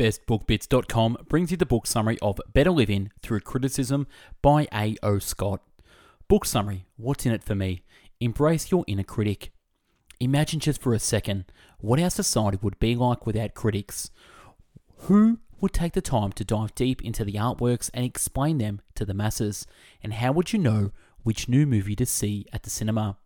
bestbookbits.com brings you the book summary of Better Living Through Criticism by A.O. Scott. Book summary What's in it for me? Embrace your inner critic. Imagine just for a second what our society would be like without critics. Who would take the time to dive deep into the artworks and explain them to the masses? And how would you know which new movie to see at the cinema?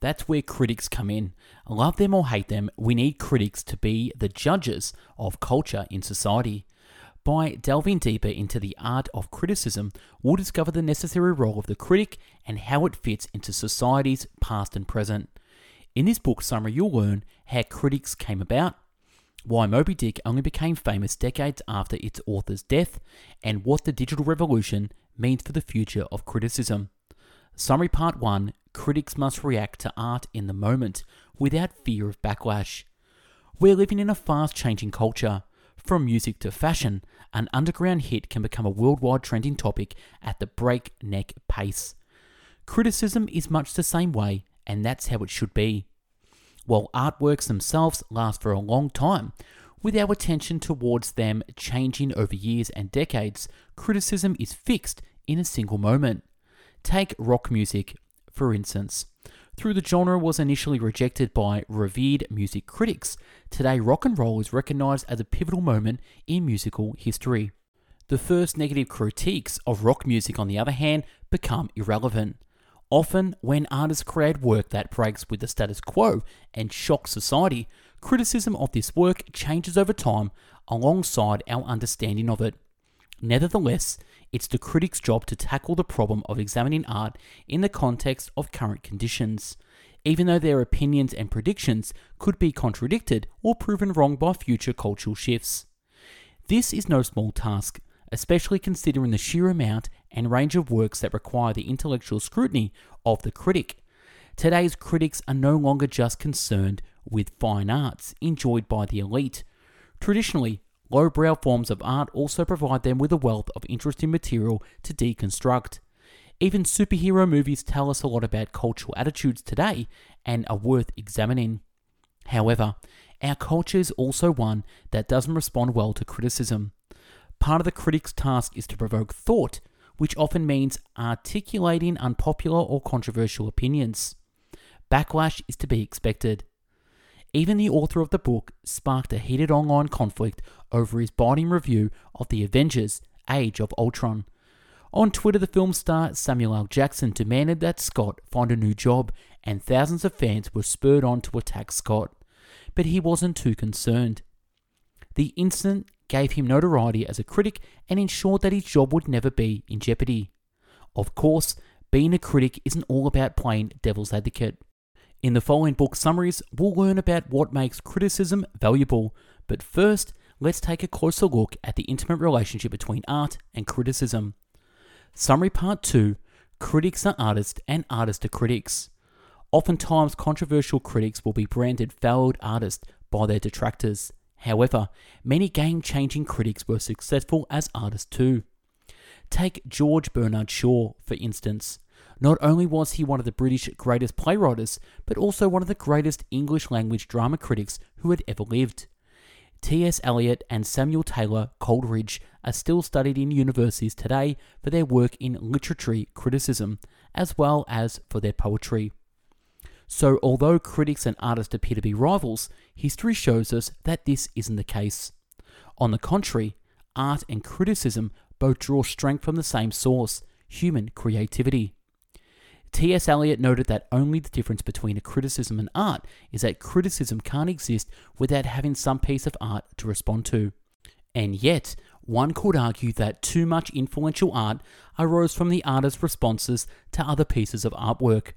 That's where critics come in. Love them or hate them, we need critics to be the judges of culture in society. By delving deeper into the art of criticism, we'll discover the necessary role of the critic and how it fits into society's past and present. In this book summary, you'll learn how critics came about, why Moby Dick only became famous decades after its author's death, and what the digital revolution means for the future of criticism. Summary Part 1 Critics must react to art in the moment without fear of backlash. We're living in a fast changing culture. From music to fashion, an underground hit can become a worldwide trending topic at the breakneck pace. Criticism is much the same way, and that's how it should be. While artworks themselves last for a long time, with our attention towards them changing over years and decades, criticism is fixed in a single moment. Take rock music, for instance. Through the genre was initially rejected by revered music critics, today rock and roll is recognized as a pivotal moment in musical history. The first negative critiques of rock music, on the other hand, become irrelevant. Often, when artists create work that breaks with the status quo and shocks society, criticism of this work changes over time alongside our understanding of it. Nevertheless, it's the critic's job to tackle the problem of examining art in the context of current conditions, even though their opinions and predictions could be contradicted or proven wrong by future cultural shifts. This is no small task, especially considering the sheer amount and range of works that require the intellectual scrutiny of the critic. Today's critics are no longer just concerned with fine arts enjoyed by the elite. Traditionally, lowbrow forms of art also provide them with a wealth of interesting material to deconstruct. Even superhero movies tell us a lot about cultural attitudes today and are worth examining. However, our culture is also one that doesn't respond well to criticism. Part of the critic's task is to provoke thought, which often means articulating unpopular or controversial opinions. Backlash is to be expected. Even the author of the book sparked a heated online conflict over his biting review of The Avengers Age of Ultron. On Twitter, the film star Samuel L. Jackson demanded that Scott find a new job, and thousands of fans were spurred on to attack Scott. But he wasn't too concerned. The incident gave him notoriety as a critic and ensured that his job would never be in jeopardy. Of course, being a critic isn't all about playing devil's advocate. In the following book summaries, we'll learn about what makes criticism valuable, but first, let's take a closer look at the intimate relationship between art and criticism. Summary Part 2 Critics are artists and artists are critics. Oftentimes, controversial critics will be branded failed artists by their detractors. However, many game changing critics were successful as artists too. Take George Bernard Shaw, for instance. Not only was he one of the British greatest playwrights, but also one of the greatest English language drama critics who had ever lived. T.S. Eliot and Samuel Taylor Coleridge are still studied in universities today for their work in literary criticism, as well as for their poetry. So, although critics and artists appear to be rivals, history shows us that this isn't the case. On the contrary, art and criticism both draw strength from the same source human creativity. T.S. Eliot noted that only the difference between a criticism and art is that criticism can't exist without having some piece of art to respond to. And yet, one could argue that too much influential art arose from the artist's responses to other pieces of artwork.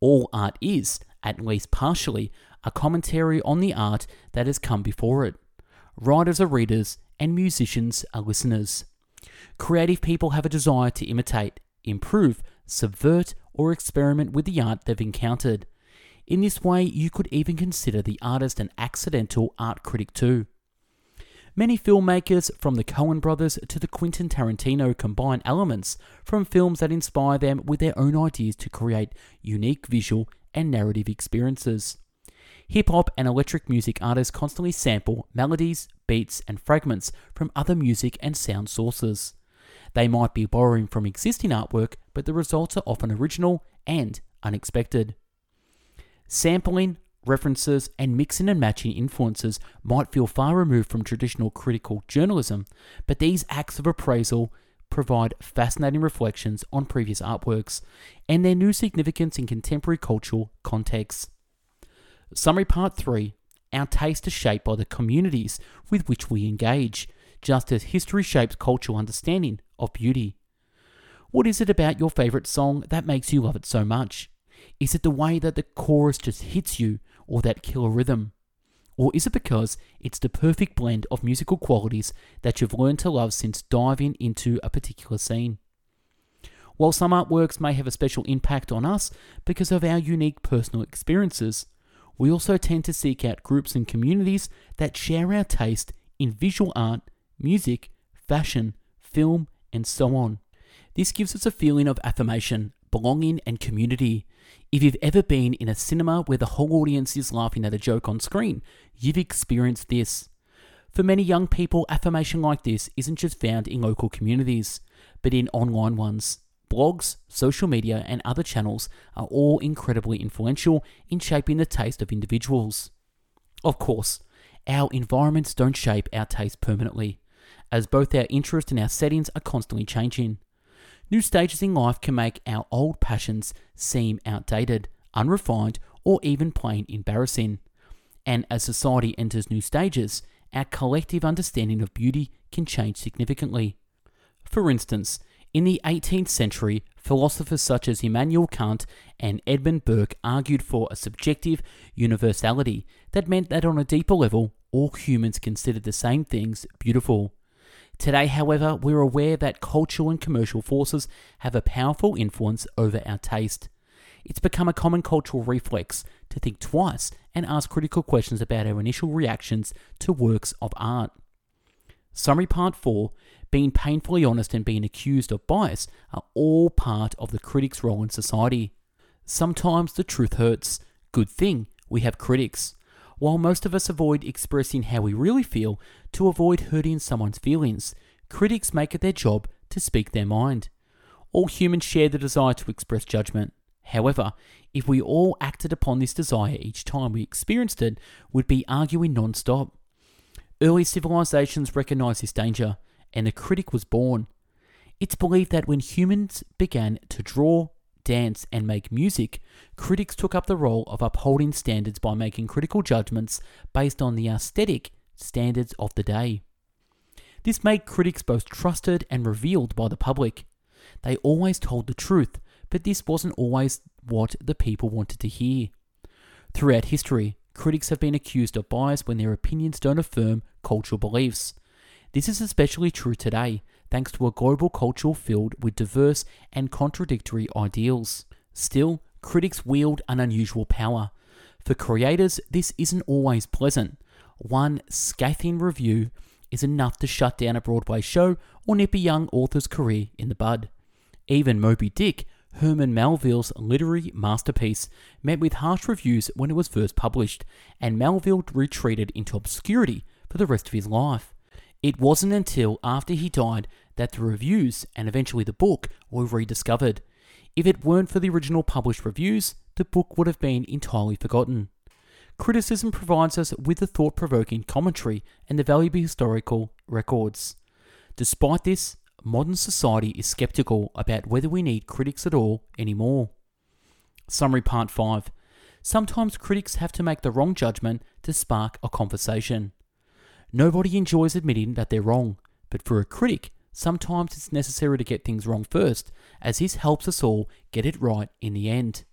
All art is, at least partially, a commentary on the art that has come before it. Writers are readers, and musicians are listeners. Creative people have a desire to imitate, improve, subvert, or experiment with the art they've encountered. In this way, you could even consider the artist an accidental art critic too. Many filmmakers, from the Coen brothers to the Quentin Tarantino, combine elements from films that inspire them with their own ideas to create unique visual and narrative experiences. Hip hop and electric music artists constantly sample melodies, beats, and fragments from other music and sound sources. They might be borrowing from existing artwork, but the results are often original and unexpected. Sampling, references, and mixing and matching influences might feel far removed from traditional critical journalism, but these acts of appraisal provide fascinating reflections on previous artworks and their new significance in contemporary cultural contexts. Summary Part 3 Our taste is shaped by the communities with which we engage, just as history shapes cultural understanding of beauty. What is it about your favourite song that makes you love it so much? Is it the way that the chorus just hits you, or that killer rhythm? Or is it because it's the perfect blend of musical qualities that you've learned to love since diving into a particular scene? While some artworks may have a special impact on us because of our unique personal experiences, we also tend to seek out groups and communities that share our taste in visual art, music, fashion, film, and so on. This gives us a feeling of affirmation, belonging, and community. If you've ever been in a cinema where the whole audience is laughing at a joke on screen, you've experienced this. For many young people, affirmation like this isn't just found in local communities, but in online ones. Blogs, social media, and other channels are all incredibly influential in shaping the taste of individuals. Of course, our environments don't shape our taste permanently, as both our interests and our settings are constantly changing. New stages in life can make our old passions seem outdated, unrefined, or even plain embarrassing. And as society enters new stages, our collective understanding of beauty can change significantly. For instance, in the 18th century, philosophers such as Immanuel Kant and Edmund Burke argued for a subjective universality that meant that on a deeper level, all humans considered the same things beautiful. Today, however, we're aware that cultural and commercial forces have a powerful influence over our taste. It's become a common cultural reflex to think twice and ask critical questions about our initial reactions to works of art. Summary Part 4 Being painfully honest and being accused of bias are all part of the critic's role in society. Sometimes the truth hurts. Good thing we have critics. While most of us avoid expressing how we really feel to avoid hurting someone's feelings, critics make it their job to speak their mind. All humans share the desire to express judgment. However, if we all acted upon this desire each time we experienced it, we'd be arguing non stop. Early civilizations recognized this danger, and a critic was born. It's believed that when humans began to draw, dance, and make music, critics took up the role of upholding standards by making critical judgments based on the aesthetic standards of the day. This made critics both trusted and revealed by the public. They always told the truth, but this wasn't always what the people wanted to hear. Throughout history, critics have been accused of bias when their opinions don't affirm cultural beliefs. This is especially true today, thanks to a global culture filled with diverse and contradictory ideals. Still, critics wield an unusual power. For creators, this isn't always pleasant. One scathing review is enough to shut down a Broadway show or nip a young author's career in the bud. Even Moby Dick, Herman Melville's literary masterpiece, met with harsh reviews when it was first published, and Melville retreated into obscurity for the rest of his life. It wasn't until after he died that the reviews and eventually the book were rediscovered. If it weren't for the original published reviews, the book would have been entirely forgotten. Criticism provides us with a thought provoking commentary and the valuable historical records. Despite this, modern society is skeptical about whether we need critics at all anymore. Summary Part 5 Sometimes critics have to make the wrong judgment to spark a conversation. Nobody enjoys admitting that they're wrong, but for a critic, sometimes it's necessary to get things wrong first, as this helps us all get it right in the end.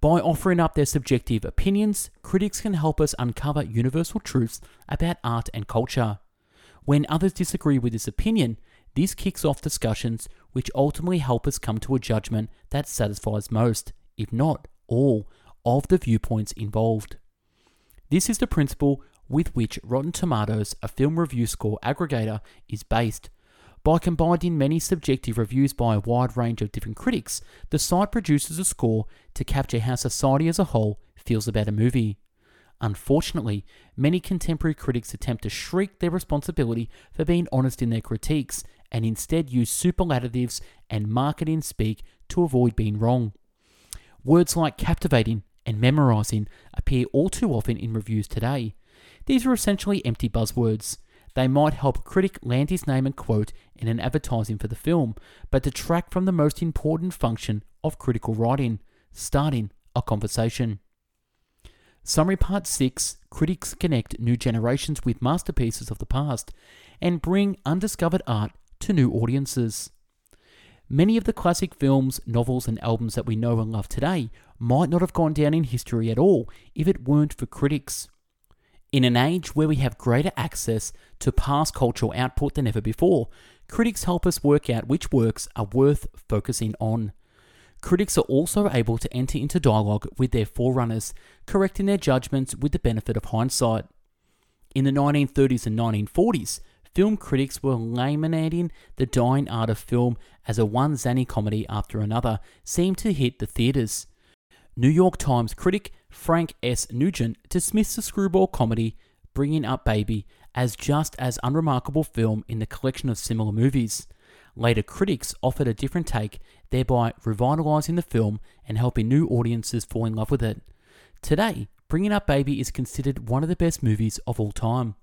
By offering up their subjective opinions, critics can help us uncover universal truths about art and culture. When others disagree with this opinion, this kicks off discussions which ultimately help us come to a judgment that satisfies most, if not all, of the viewpoints involved. This is the principle with which Rotten Tomatoes, a film review score aggregator, is based. By combining many subjective reviews by a wide range of different critics, the site produces a score to capture how society as a whole feels about a movie. Unfortunately, many contemporary critics attempt to shriek their responsibility for being honest in their critiques and instead use superlatives and marketing speak to avoid being wrong. Words like captivating and memorizing appear all too often in reviews today. These are essentially empty buzzwords. They might help a critic land his name and quote in an advertising for the film, but detract from the most important function of critical writing starting a conversation. Summary Part 6 Critics connect new generations with masterpieces of the past and bring undiscovered art to new audiences. Many of the classic films, novels, and albums that we know and love today might not have gone down in history at all if it weren't for critics. In an age where we have greater access to past cultural output than ever before, critics help us work out which works are worth focusing on. Critics are also able to enter into dialogue with their forerunners, correcting their judgments with the benefit of hindsight. In the 1930s and 1940s, film critics were laminating the dying art of film as a one zany comedy after another seemed to hit the theatres. New York Times critic Frank S. Nugent dismissed the screwball comedy Bringing Up Baby as just as unremarkable film in the collection of similar movies. Later critics offered a different take, thereby revitalizing the film and helping new audiences fall in love with it. Today, Bringing Up Baby is considered one of the best movies of all time.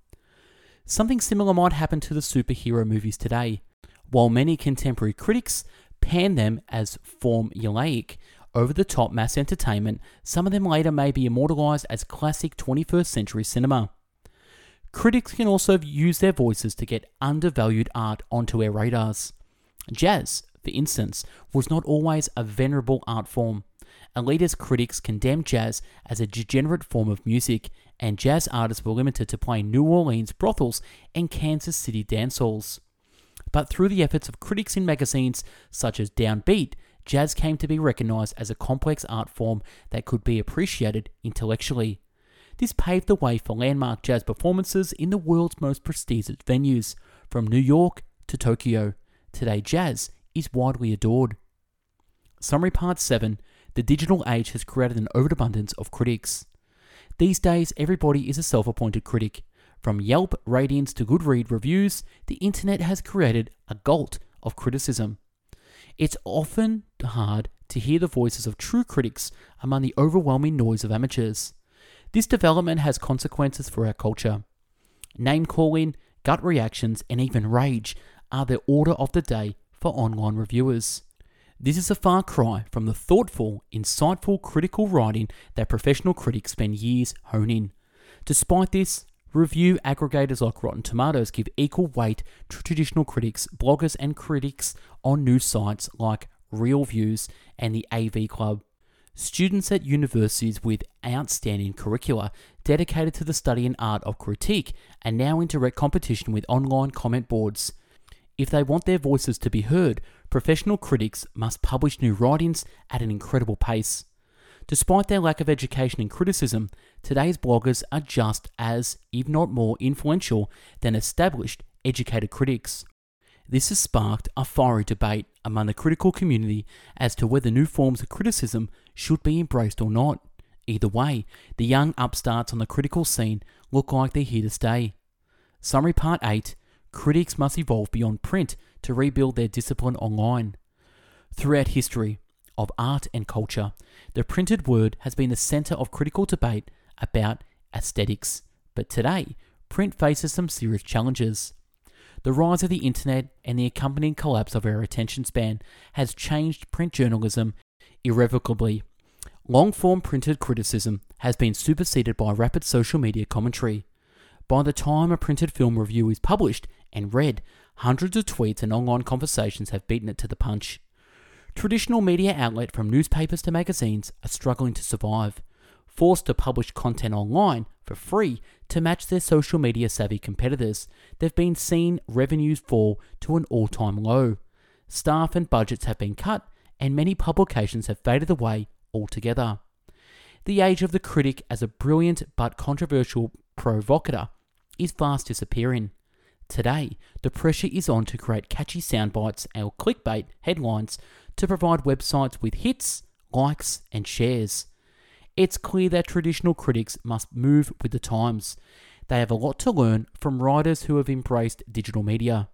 Something similar might happen to the superhero movies today. While many contemporary critics pan them as formulaic, over the top mass entertainment, some of them later may be immortalized as classic 21st century cinema. Critics can also use their voices to get undervalued art onto our radars. Jazz, for instance, was not always a venerable art form. Elitist critics condemned jazz as a degenerate form of music, and jazz artists were limited to playing New Orleans brothels and Kansas City dance halls. But through the efforts of critics in magazines such as Downbeat, jazz came to be recognized as a complex art form that could be appreciated intellectually. This paved the way for landmark jazz performances in the world's most prestigious venues, from New York to Tokyo. Today, jazz is widely adored. Summary Part 7 The digital age has created an overabundance of critics. These days, everybody is a self appointed critic. From Yelp ratings to Goodread reviews, the internet has created a glut of criticism. It's often hard to hear the voices of true critics among the overwhelming noise of amateurs. This development has consequences for our culture. Name calling, gut reactions, and even rage are the order of the day for online reviewers. This is a far cry from the thoughtful, insightful critical writing that professional critics spend years honing. Despite this, review aggregators like Rotten Tomatoes give equal weight to traditional critics, bloggers, and critics on news sites like ReelViews and the AV Club. Students at universities with outstanding curricula dedicated to the study and art of critique are now in direct competition with online comment boards. If they want their voices to be heard, professional critics must publish new writings at an incredible pace. Despite their lack of education in criticism, today's bloggers are just as, if not more, influential than established, educated critics. This has sparked a fiery debate among the critical community as to whether new forms of criticism should be embraced or not. Either way, the young upstarts on the critical scene look like they're here to stay. Summary Part 8 Critics must evolve beyond print to rebuild their discipline online. Throughout history of art and culture, the printed word has been the center of critical debate about aesthetics. But today, print faces some serious challenges. The rise of the internet and the accompanying collapse of our attention span has changed print journalism irrevocably. Long form printed criticism has been superseded by rapid social media commentary. By the time a printed film review is published and read, hundreds of tweets and online conversations have beaten it to the punch. Traditional media outlets from newspapers to magazines are struggling to survive forced to publish content online for free to match their social media savvy competitors, they've been seen revenues fall to an all time low. Staff and budgets have been cut, and many publications have faded away altogether. The age of the critic as a brilliant but controversial provocateur is fast disappearing. Today, the pressure is on to create catchy sound bites or clickbait headlines to provide websites with hits, likes, and shares. it's clear that traditional critics must move with the times. They have a lot to learn from writers who have embraced digital media.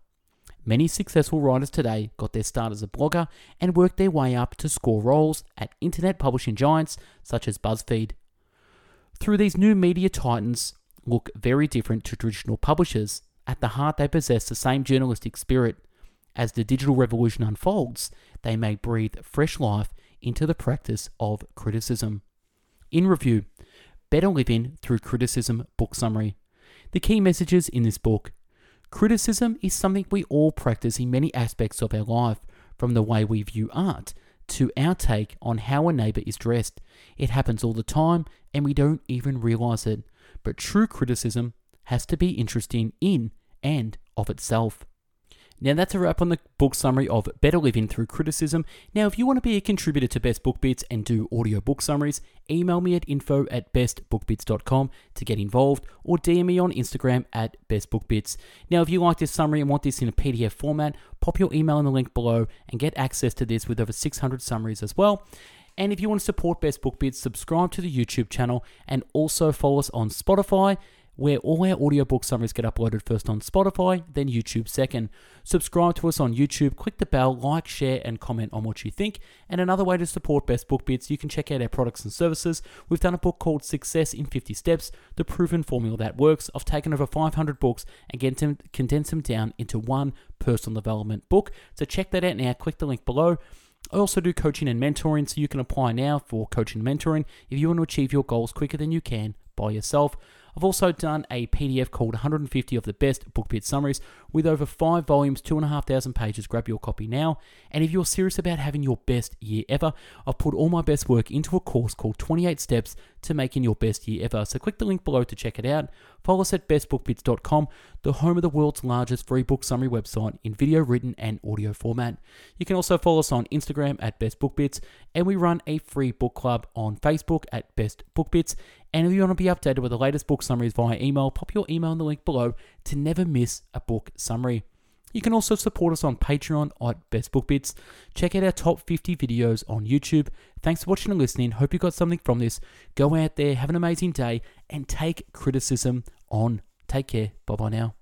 Many successful writers today got their start as a blogger and worked their way up to score roles at internet publishing giants such as BuzzFeed. Through these new media titans look very different to traditional publishers, at the heart they possess the same journalistic spirit. As the digital revolution unfolds, they may breathe fresh life into the practice of criticism. In review, Better Living Through Criticism book summary. The key messages in this book criticism is something we all practice in many aspects of our life, from the way we view art to our take on how a neighbour is dressed. It happens all the time and we don't even realise it. But true criticism has to be interesting in and of itself. Now, that's a wrap on the book summary of Better Living Through Criticism. Now, if you want to be a contributor to Best Book Bits and do audio book summaries, email me at info at bestbookbits.com to get involved or DM me on Instagram at bestbookbits. Now, if you like this summary and want this in a PDF format, pop your email in the link below and get access to this with over 600 summaries as well. And if you want to support Best Book Bits, subscribe to the YouTube channel and also follow us on Spotify where all our audiobook summaries get uploaded first on Spotify, then YouTube second. Subscribe to us on YouTube, click the bell, like, share, and comment on what you think. And another way to support Best Book Bits, you can check out our products and services. We've done a book called Success in 50 Steps, the proven formula that works. I've taken over 500 books and condensed them down into one personal development book. So check that out now. Click the link below. I also do coaching and mentoring, so you can apply now for coaching and mentoring if you want to achieve your goals quicker than you can by yourself. I've also done a PDF called 150 of the best book bit summaries with over five volumes, two and a half thousand pages. Grab your copy now. And if you're serious about having your best year ever, I've put all my best work into a course called 28 Steps to Making Your Best Year Ever. So click the link below to check it out. Follow us at bestbookbits.com, the home of the world's largest free book summary website in video, written, and audio format. You can also follow us on Instagram at bestbookbits, and we run a free book club on Facebook at bestbookbits. And if you want to be updated with the latest book summaries via email, pop your email in the link below to never miss a book summary. You can also support us on Patreon at Best Book Bits. Check out our top 50 videos on YouTube. Thanks for watching and listening. Hope you got something from this. Go out there, have an amazing day, and take criticism on. Take care. Bye bye now.